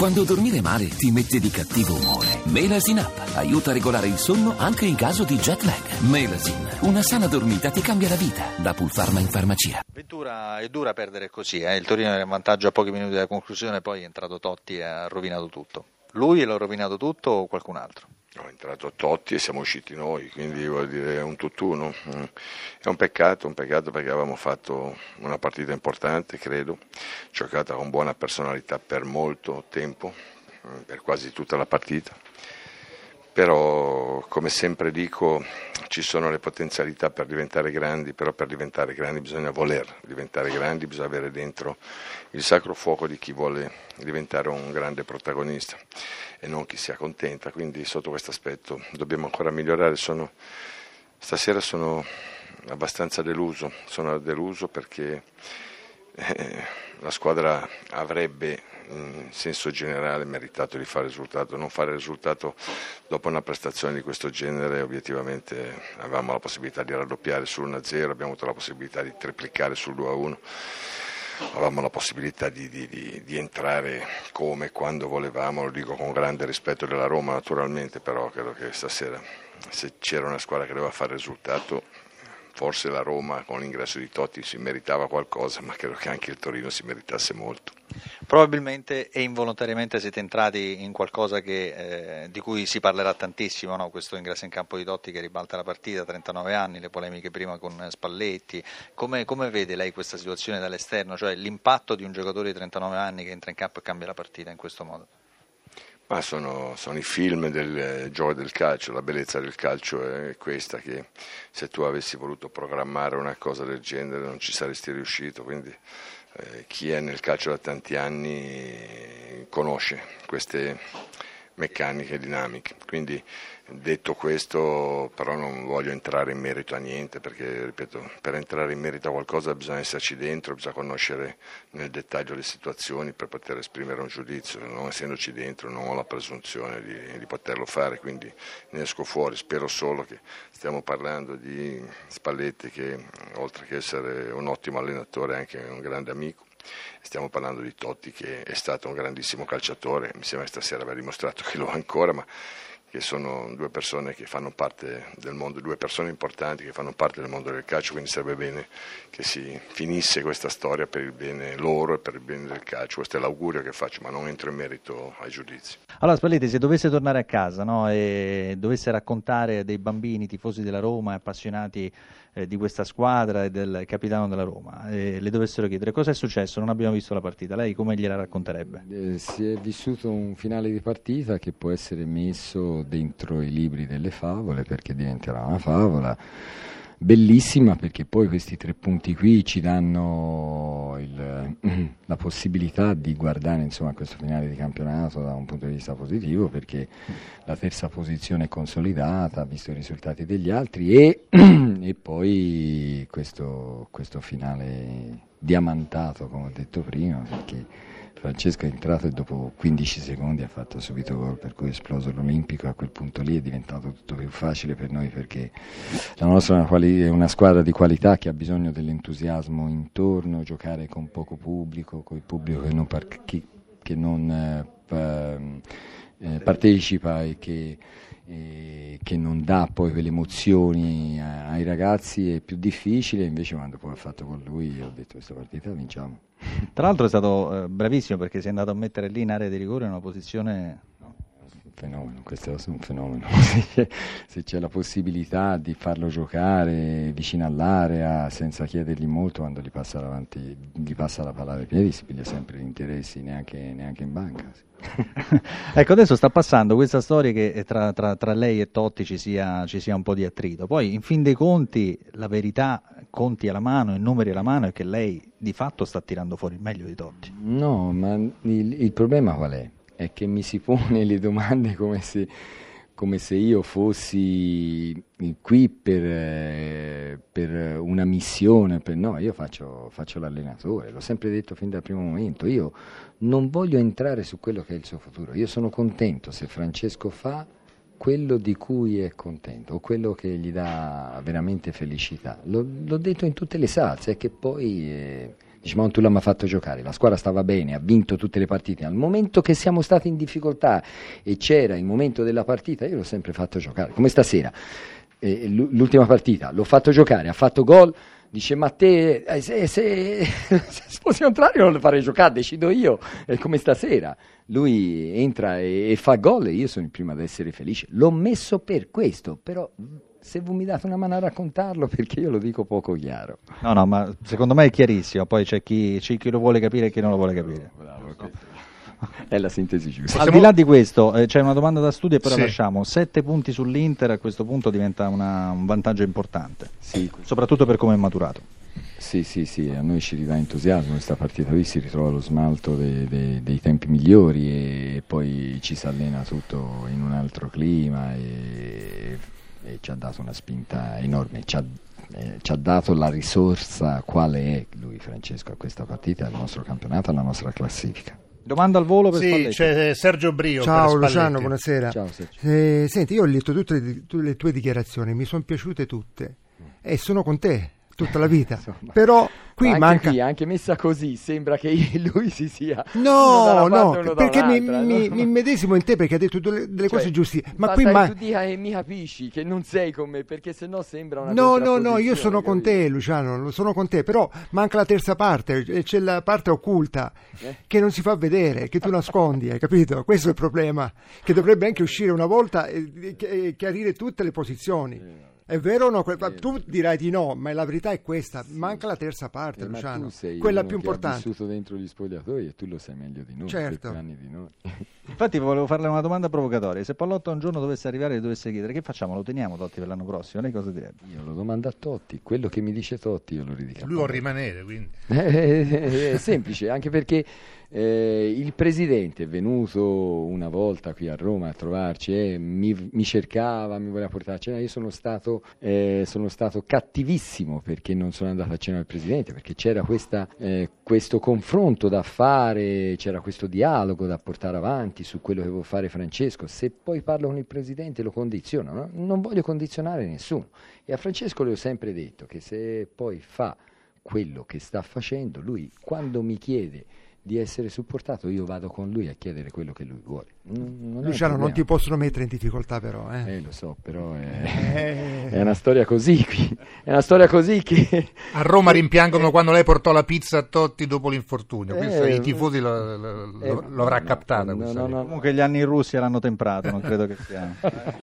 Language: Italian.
Quando dormire male ti mette di cattivo umore. Melasin Up aiuta a regolare il sonno anche in caso di jet lag. Melasin, una sana dormita ti cambia la vita. Da Pulpharma in farmacia. Ventura è dura perdere così, eh? il Torino era in vantaggio a pochi minuti dalla conclusione, poi è entrato Totti e ha rovinato tutto. Lui l'ha rovinato tutto o qualcun altro? No, è entrato Totti e siamo usciti noi, quindi vuol dire è un tutt'uno. Mm. È un peccato, un peccato perché avevamo fatto una partita importante, credo, giocata con buona personalità per molto tempo, mm, per quasi tutta la partita. Però, come sempre dico, ci sono le potenzialità per diventare grandi, però per diventare grandi bisogna voler diventare grandi, bisogna avere dentro il sacro fuoco di chi vuole diventare un grande protagonista e non chi si accontenta, quindi sotto questo aspetto dobbiamo ancora migliorare. Sono, stasera sono abbastanza deluso, sono deluso perché eh, la squadra avrebbe in senso generale meritato di fare risultato, non fare risultato dopo una prestazione di questo genere obiettivamente avevamo la possibilità di raddoppiare sull'1-0, abbiamo avuto la possibilità di triplicare sul 2-1 avevamo la possibilità di, di, di, di entrare come e quando volevamo, lo dico con grande rispetto della Roma naturalmente, però credo che stasera se c'era una squadra che doveva fare risultato forse la Roma con l'ingresso di Totti si meritava qualcosa, ma credo che anche il Torino si meritasse molto. Probabilmente e involontariamente siete entrati in qualcosa che, eh, di cui si parlerà tantissimo, no? questo ingresso in campo di Totti che ribalta la partita, 39 anni, le polemiche prima con Spalletti. Come, come vede lei questa situazione dall'esterno, cioè l'impatto di un giocatore di 39 anni che entra in campo e cambia la partita in questo modo? Ma sono, sono, i film del eh, gioco del calcio, la bellezza del calcio è questa che se tu avessi voluto programmare una cosa del genere non ci saresti riuscito, quindi eh, chi è nel calcio da tanti anni conosce queste meccaniche dinamiche. Quindi detto questo però non voglio entrare in merito a niente perché ripeto per entrare in merito a qualcosa bisogna esserci dentro, bisogna conoscere nel dettaglio le situazioni per poter esprimere un giudizio, non essendoci dentro non ho la presunzione di, di poterlo fare quindi ne esco fuori, spero solo che stiamo parlando di Spalletti che oltre che essere un ottimo allenatore è anche un grande amico. Stiamo parlando di Totti che è stato un grandissimo calciatore, mi sembra stasera aver dimostrato che lo è ancora, ma che sono due persone che fanno parte del mondo, due persone importanti che fanno parte del mondo del calcio, quindi sarebbe bene che si finisse questa storia per il bene loro e per il bene del calcio. Questo è l'augurio che faccio, ma non entro in merito ai giudizi. Allora Spalletti, se dovesse tornare a casa no, e dovesse raccontare dei bambini tifosi della Roma, appassionati eh, di questa squadra e del capitano della Roma, e le dovessero chiedere cosa è successo, non abbiamo visto la partita, lei come gliela racconterebbe? Eh, si è vissuto un finale di partita che può essere messo dentro i libri delle favole perché diventerà una favola bellissima perché poi questi tre punti qui ci danno il, la possibilità di guardare insomma, questo finale di campionato da un punto di vista positivo perché la terza posizione è consolidata visto i risultati degli altri e, e poi questo, questo finale diamantato come ho detto prima perché Francesco è entrato e dopo 15 secondi ha fatto subito gol, per cui è esploso l'Olimpico. A quel punto lì è diventato tutto più facile per noi perché la nostra è una, squadra di qualità che ha bisogno dell'entusiasmo intorno, giocare con poco pubblico, con il pubblico che non, par- che, che non eh, eh, partecipa e che, eh, che, non dà poi quelle emozioni ai ragazzi è più difficile, invece quando poi ho fatto con lui ho detto questa partita vinciamo. Tra l'altro è stato eh, bravissimo perché si è andato a mettere lì in area di rigore in una posizione fenomeno, questo è un fenomeno. Se c'è la possibilità di farlo giocare vicino all'area senza chiedergli molto quando gli passa, davanti, gli passa la palla ai piedi, si piglia sempre gli interessi neanche, neanche in banca. Sì. ecco, adesso sta passando questa storia che tra, tra, tra lei e Totti ci sia, ci sia, un po' di attrito. Poi, in fin dei conti, la verità, conti alla mano e numeri alla mano, è che lei di fatto sta tirando fuori il meglio di Totti. No, ma il, il problema qual è? È che mi si pone le domande come se come se io fossi qui per, per una missione, per, no, io faccio, faccio, l'allenatore, l'ho sempre detto fin dal primo momento, io non voglio entrare su quello che è il suo futuro, io sono contento se Francesco fa quello di cui è contento o quello che gli dà veramente felicità. L'ho, l'ho detto in tutte le salse, è che poi... Eh, Dice, ma tu l'ha fatto giocare, la squadra stava bene, ha vinto tutte le partite. Al momento che siamo stati in difficoltà e c'era il momento della partita, io l'ho sempre fatto giocare, come stasera. Eh, l'ultima partita, l'ho fatto giocare, ha fatto gol. Dice, ma te, eh, se, se, se fossi contrario non lo farei giocare, decido io, è come stasera. Lui entra e, e fa gol e io sono il primo ad essere felice. L'ho messo per questo, però se voi mi date una mano a raccontarlo perché io lo dico poco chiaro. No, no, ma secondo me è chiarissimo, poi c'è chi, c'è chi lo vuole capire e chi non lo vuole capire. Bravo, è la sintesi giusta. Al di là di questo, eh, c'è una domanda da studio e poi sì. la lasciamo. Sette punti sull'Inter a questo punto diventa una, un vantaggio importante, sì. soprattutto per come è maturato. Sì, sì, sì, a noi ci ridà entusiasmo questa partita qui, si ritrova lo smalto dei, dei, dei tempi migliori e poi ci si allena tutto in un altro clima e, e ci ha dato una spinta enorme, ci ha, eh, ci ha, dato la risorsa quale è lui Francesco a questa partita, al nostro campionato, alla nostra classifica. Domanda al volo per sì, Spalletti. c'è Sergio Brio. Ciao Luciano, buonasera. Ciao, eh, senti, io ho letto tutte le, tutte le tue dichiarazioni, mi sono piaciute tutte e sono con te tutta la vita. Insomma. Però qui anche manca... Qui, anche messa così, sembra che lui si sia... No, no, perché mi, no? mi, medesimo in te perché hai detto delle, delle cioè, cose giuste. Ma qui ma... tu dica e mi capisci che non sei con me, perché sennò sembra una No, no, no, io sono con te Luciano, sono con te, però manca la terza parte, c'è la parte occulta eh? che non si fa vedere, che tu nascondi, hai capito? Questo è il problema, che dovrebbe anche uscire una volta e, e, e chiarire tutte le posizioni. Eh. È vero o no? Que- tu dirai di no, ma la verità è questa. Sì. Manca la terza parte, eh, Luciano. quella più importante. Hai vissuto dentro gli spogliatoi e tu lo sai meglio di noi. Certo. Di noi. Infatti volevo farle una domanda provocatoria. Se Pallotta un giorno dovesse arrivare e dovesse chiedere che facciamo? Lo teniamo Totti per l'anno prossimo? Lei cosa direbbe? Io lo domando a Totti. Quello che mi dice Totti io lo ridico. Lui vuole rimanere, quindi. è semplice, anche perché eh, il presidente è venuto una volta qui a Roma a trovarci e eh, mi, mi, cercava, mi voleva portare a cena. Io sono stato, eh, sono stato, cattivissimo perché non sono andato a cena al presidente, perché c'era questa, eh, questo confronto da fare, c'era questo dialogo da portare avanti su quello che vuole fare Francesco. Se poi parlo con il presidente lo condiziono, no? non voglio condizionare nessuno. E a Francesco le ho sempre detto che se poi fa quello che sta facendo, lui quando mi chiede di essere supportato, io vado con lui a chiedere quello che lui vuole. Non Luciano, non ti possono mettere in difficoltà, però. Eh, eh lo so, però è, eh. è, una storia così qui. È una storia così che. A Roma rimpiangono quando lei portò la pizza a Totti dopo l'infortunio. Eh, I tifosi lo, lo, eh, lo, lo avrà captata. No, no, no, Comunque gli anni in Russia l'hanno temprato, non credo che sia.